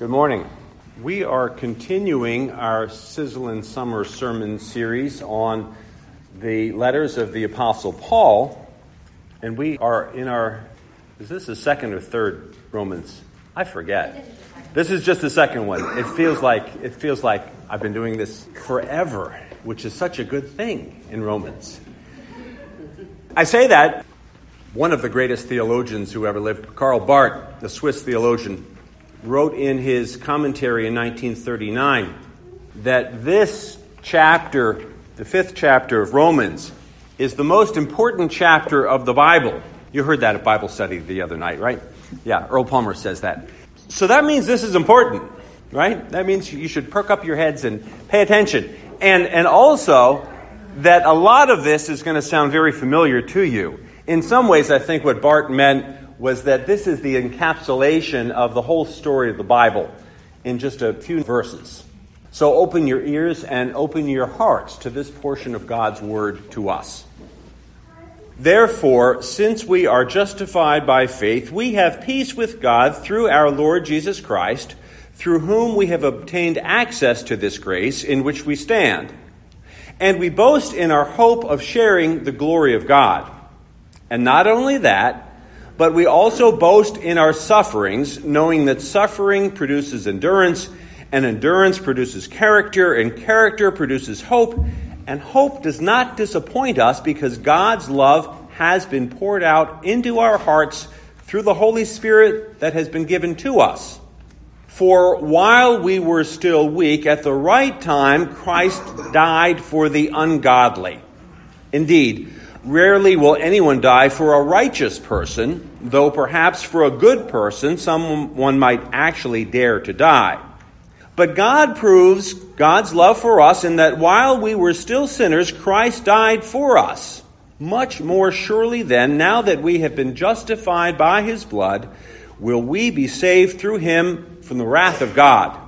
Good morning. We are continuing our sizzling summer sermon series on the letters of the Apostle Paul, and we are in our. Is this the second or third Romans? I forget. This is just the second one. It feels like it feels like I've been doing this forever, which is such a good thing in Romans. I say that one of the greatest theologians who ever lived, Karl Barth, the Swiss theologian, wrote in his commentary in 1939 that this chapter, the fifth chapter of Romans, is the most important chapter of the Bible. You heard that at Bible study the other night, right? Yeah, Earl Palmer says that. So that means this is important, right? That means you should perk up your heads and pay attention. And, and also, that a lot of this is going to sound very familiar to you. In some ways, I think what Barth meant was that this is the encapsulation of the whole story of the Bible in just a few verses. So open your ears and open your hearts to this portion of God's word to us. Therefore, since we are justified by faith, we have peace with God through our Lord Jesus Christ, through whom we have obtained access to this grace in which we stand. And we boast in our hope of sharing the glory of God. And not only that, but we also boast in our sufferings, knowing that suffering produces endurance, and endurance produces character, and character produces hope, and hope does not disappoint us because God's love has been poured out into our hearts through the Holy Spirit that has been given to us. For while we were still weak, at the right time, Christ died for the ungodly. Indeed, Rarely will anyone die for a righteous person, though perhaps for a good person someone might actually dare to die. But God proves God's love for us in that while we were still sinners, Christ died for us. Much more surely then, now that we have been justified by his blood, will we be saved through him from the wrath of God.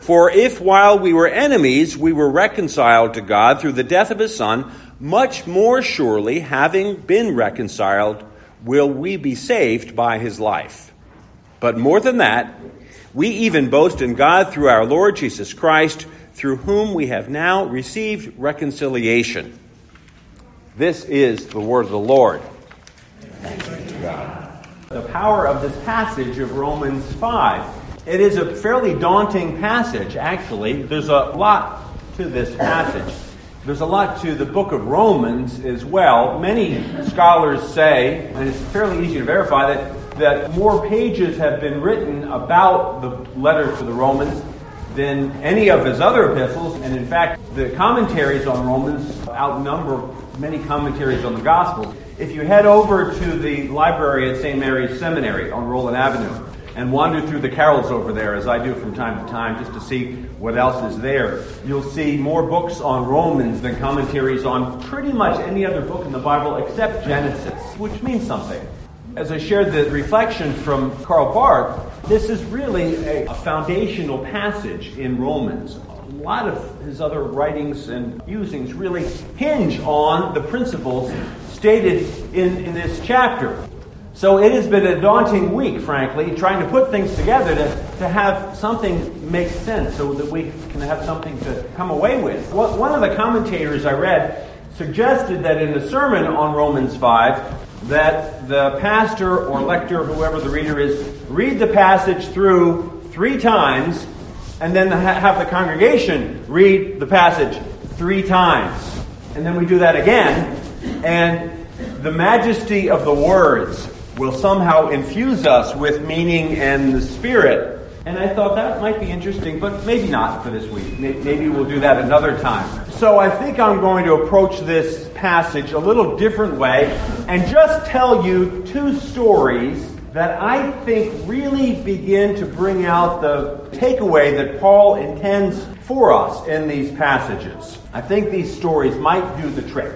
For if while we were enemies, we were reconciled to God through the death of his Son, much more surely, having been reconciled, will we be saved by his life. But more than that, we even boast in God through our Lord Jesus Christ, through whom we have now received reconciliation. This is the word of the Lord. The power of this passage of Romans 5. It is a fairly daunting passage, actually. There's a lot to this passage. There's a lot to the book of Romans as well. Many scholars say, and it's fairly easy to verify, that, that more pages have been written about the letter to the Romans than any of his other epistles. And in fact, the commentaries on Romans outnumber many commentaries on the Gospels. If you head over to the library at St. Mary's Seminary on Roland Avenue, and wander through the carrels over there, as I do from time to time, just to see what else is there. You'll see more books on Romans than commentaries on pretty much any other book in the Bible except Genesis, which means something. As I shared the reflection from Karl Barth, this is really a, a foundational passage in Romans. A lot of his other writings and musings really hinge on the principles stated in, in this chapter. So it has been a daunting week, frankly, trying to put things together to, to have something make sense so that we can have something to come away with. One of the commentators I read suggested that in the sermon on Romans 5, that the pastor or lector, whoever the reader is, read the passage through three times and then have the congregation read the passage three times. And then we do that again. And the majesty of the words will somehow infuse us with meaning and the Spirit. And I thought that might be interesting, but maybe not for this week. Maybe we'll do that another time. So I think I'm going to approach this passage a little different way and just tell you two stories that I think really begin to bring out the takeaway that Paul intends for us in these passages. I think these stories might do the trick.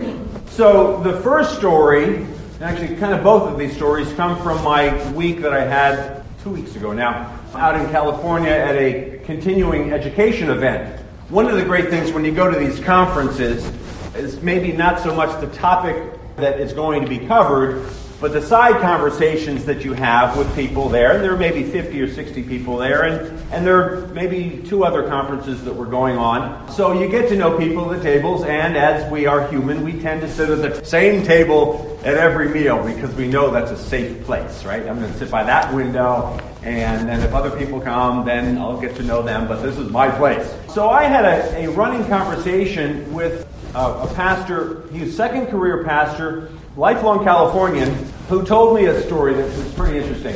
So the first story actually, kind of both of these stories come from my week that I had two weeks ago now out in California at a continuing education event. One of the great things when you go to these conferences is maybe not so much the topic that is going to be covered, But the side conversations that you have with people there, and there may be 50 or 60 people there, and, and there are maybe two other conferences that were going on. So you get to know people at the tables, and as we are human, we tend to sit at the same table at every meal because we know that's a safe place, right? I'm going to sit by that window, and then if other people come, then I'll get to know them, but this is my place. So I had a, a running conversation with uh, a pastor, he was second career pastor, lifelong Californian, who told me a story that was pretty interesting.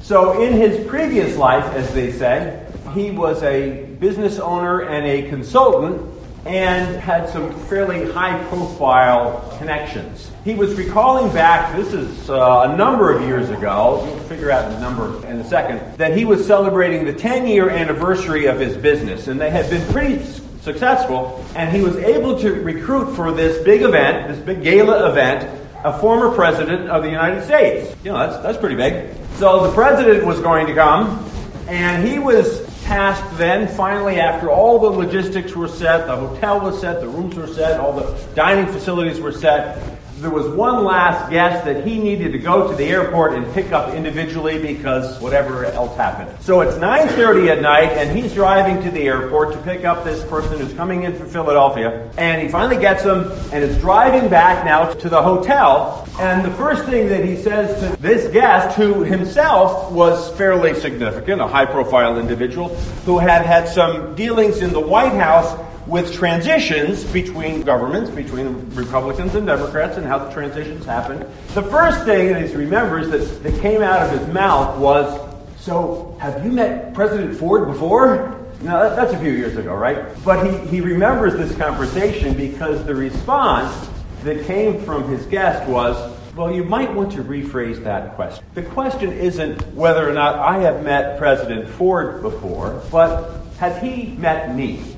So in his previous life, as they say, he was a business owner and a consultant and had some fairly high profile connections. He was recalling back, this is uh, a number of years ago, we'll figure out the number in a second, that he was celebrating the 10 year anniversary of his business. And they had been pretty successful, and he was able to recruit for this big event, this big gala event, a former president of the United States. You know, that's, that's pretty big. So the president was going to come, and he was tasked then, finally, after all the logistics were set, the hotel was set, the rooms were set, all the dining facilities were set, there was one last guest that he needed to go to the airport and pick up individually because whatever else happened. So it's 9:30 at night and he's driving to the airport to pick up this person who's coming in from Philadelphia and he finally gets him and is driving back now to the hotel and the first thing that he says to this guest who himself was fairly significant, a high profile individual who had had some dealings in the White House with transitions between governments, between Republicans and Democrats, and how the transitions happened. The first thing that he remembers that, that came out of his mouth was, So, have you met President Ford before? Now, that, that's a few years ago, right? But he, he remembers this conversation because the response that came from his guest was, well, you might want to rephrase that question. The question isn't whether or not I have met President Ford before, but has he met me?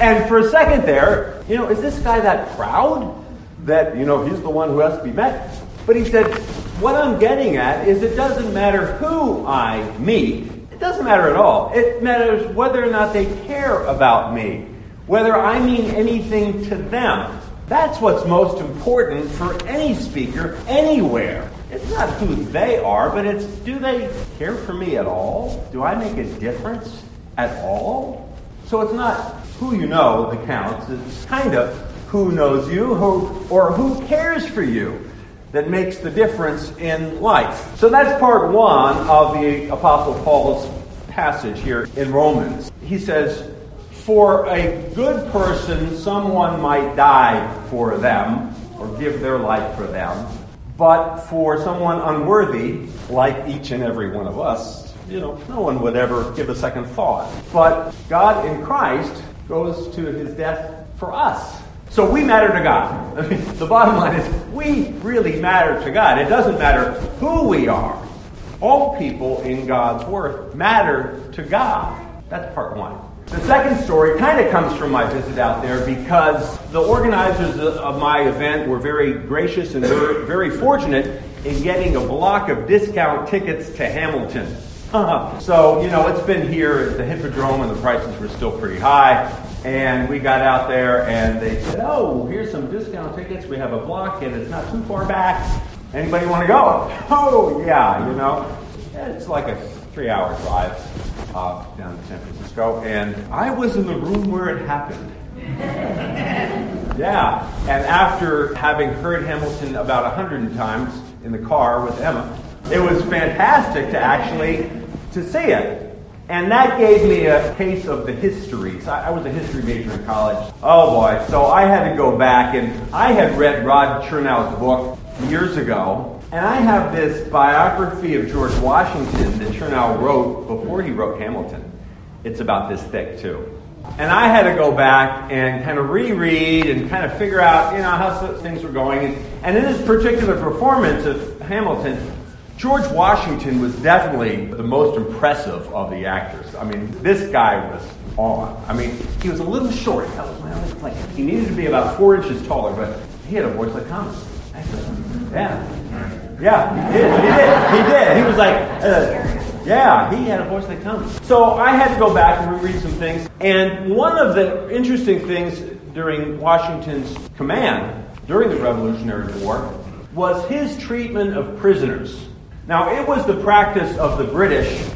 And for a second there, you know, is this guy that proud that, you know, he's the one who has to be met? But he said, what I'm getting at is it doesn't matter who I meet. It doesn't matter at all. It matters whether or not they care about me, whether I mean anything to them. That's what's most important for any speaker anywhere. It's not who they are, but it's do they care for me at all? Do I make a difference at all? So it's not who you know that counts. It's kind of who knows you who, or who cares for you that makes the difference in life. So that's part one of the Apostle Paul's passage here in Romans. He says, For a good person, someone might die for them or give their life for them. But for someone unworthy, like each and every one of us, you know, no one would ever give a second thought. But God in Christ goes to his death for us. So we matter to God. I mean, the bottom line is we really matter to God. It doesn't matter who we are. All people in God's worth matter to God. That's part one. The second story kind of comes from my visit out there because the organizers of my event were very gracious and very, very fortunate in getting a block of discount tickets to Hamilton. so, you know, it's been here at the Hippodrome and the prices were still pretty high. And we got out there and they said, oh, here's some discount tickets. We have a block and it's not too far back. Anybody want to go? Oh, yeah, you know. It's like a three hour drive uh, down to San Francisco. And I was in the room where it happened. yeah. And after having heard Hamilton about a hundred times in the car with Emma, it was fantastic to actually to see it. And that gave me a case of the histories. I, I, was a history major in college. Oh boy. So I had to go back and I had read Ron Chernow's book years ago. And I have this biography of George Washington that Chernow wrote before he wrote Hamilton. It's about this thick too. And I had to go back and kind of reread and kind of figure out, you know, how things were going. And in this particular performance of Hamilton, George Washington was definitely the most impressive of the actors. I mean, this guy was on. I mean, he was a little short. That was my only complaint. He needed to be about four inches taller, but he had a voice like Thomas. Yeah. Yeah, he did. He did. He did. He was like, uh, yeah, he had a voice like Thomas. So I had to go back and reread some things. And one of the interesting things during Washington's command during the Revolutionary War was his treatment of prisoners. Now, it was the practice of the British,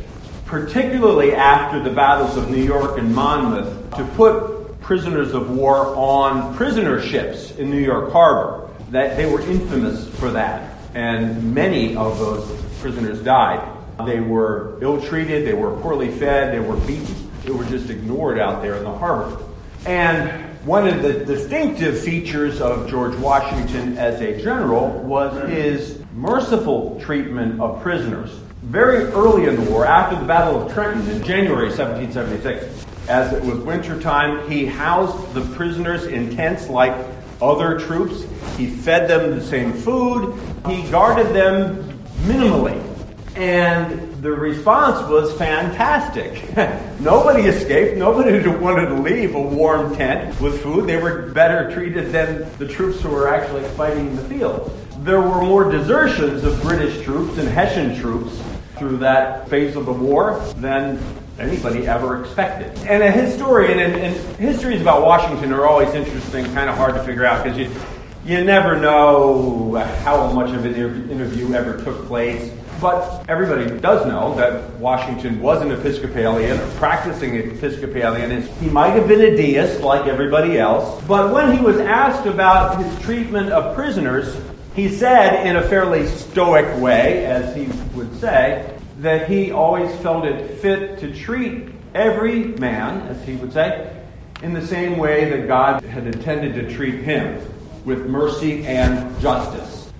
particularly after the battles of New York and Monmouth, to put prisoners of war on prisoner ships in New York Harbor. That they were infamous for that, and many of those prisoners died. They were ill treated, they were poorly fed, they were beaten, they were just ignored out there in the harbor. And one of the distinctive features of George Washington as a general was his merciful treatment of prisoners. Very early in the war, after the Battle of Trenton in January 1776, as it was wintertime, he housed the prisoners in tents like other troops. He fed them the same food. He guarded them minimally. And the response was fantastic. Nobody escaped. Nobody wanted to leave a warm tent with food. They were better treated than the troops who were actually fighting in the field. There were more desertions of British troops and Hessian troops through that phase of the war than anybody ever expected. And a historian, and, and histories about Washington are always interesting, kind of hard to figure out because you, you never know how much of an interview ever took place. But everybody does know that Washington was an Episcopalian, practicing Episcopalian. He might have been a deist like everybody else, but when he was asked about his treatment of prisoners, he said in a fairly stoic way, as he would say, that he always felt it fit to treat every man, as he would say, in the same way that God had intended to treat him, with mercy and justice.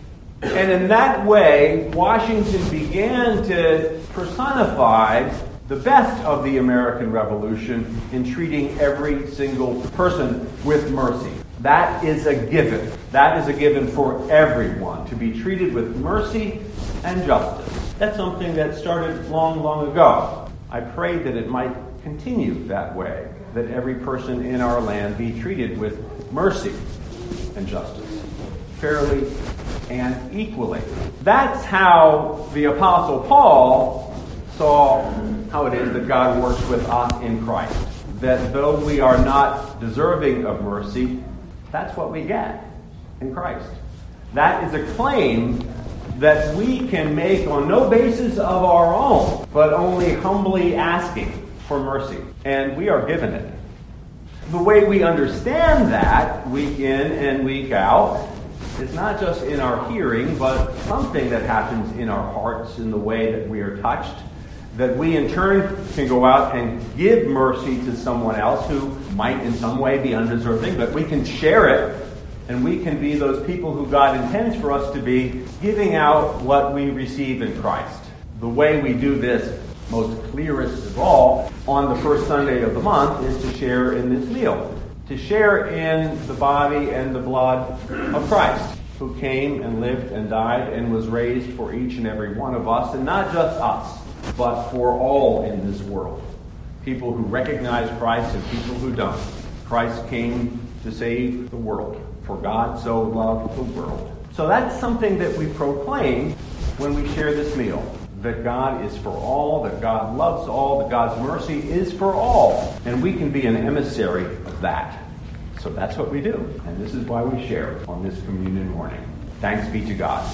And in that way, Washington began to personify the best of the American Revolution in treating every single person with mercy. That is a given. That is a given for everyone to be treated with mercy and justice. That's something that started long, long ago. I pray that it might continue that way, that every person in our land be treated with mercy and justice, fairly and equally. That's how the Apostle Paul saw how it is that God works with us in Christ. That though we are not deserving of mercy, that's what we get in Christ. That is a claim that we can make on no basis of our own, but only humbly asking for mercy. And we are given it. The way we understand that week in and week out is not just in our hearing, but something that happens in our hearts in the way that we are touched. That we in turn can go out and give mercy to someone else who might in some way be undeserving, but we can share it and we can be those people who God intends for us to be, giving out what we receive in Christ. The way we do this most clearest of all on the first Sunday of the month is to share in this meal to share in the body and the blood of Christ, who came and lived and died and was raised for each and every one of us, and not just us, but for all in this world. People who recognize Christ and people who don't. Christ came to save the world, for God so loved the world. So that's something that we proclaim when we share this meal that God is for all, that God loves all, that God's mercy is for all. And we can be an emissary of that. So that's what we do. And this is why we share on this communion morning. Thanks be to God.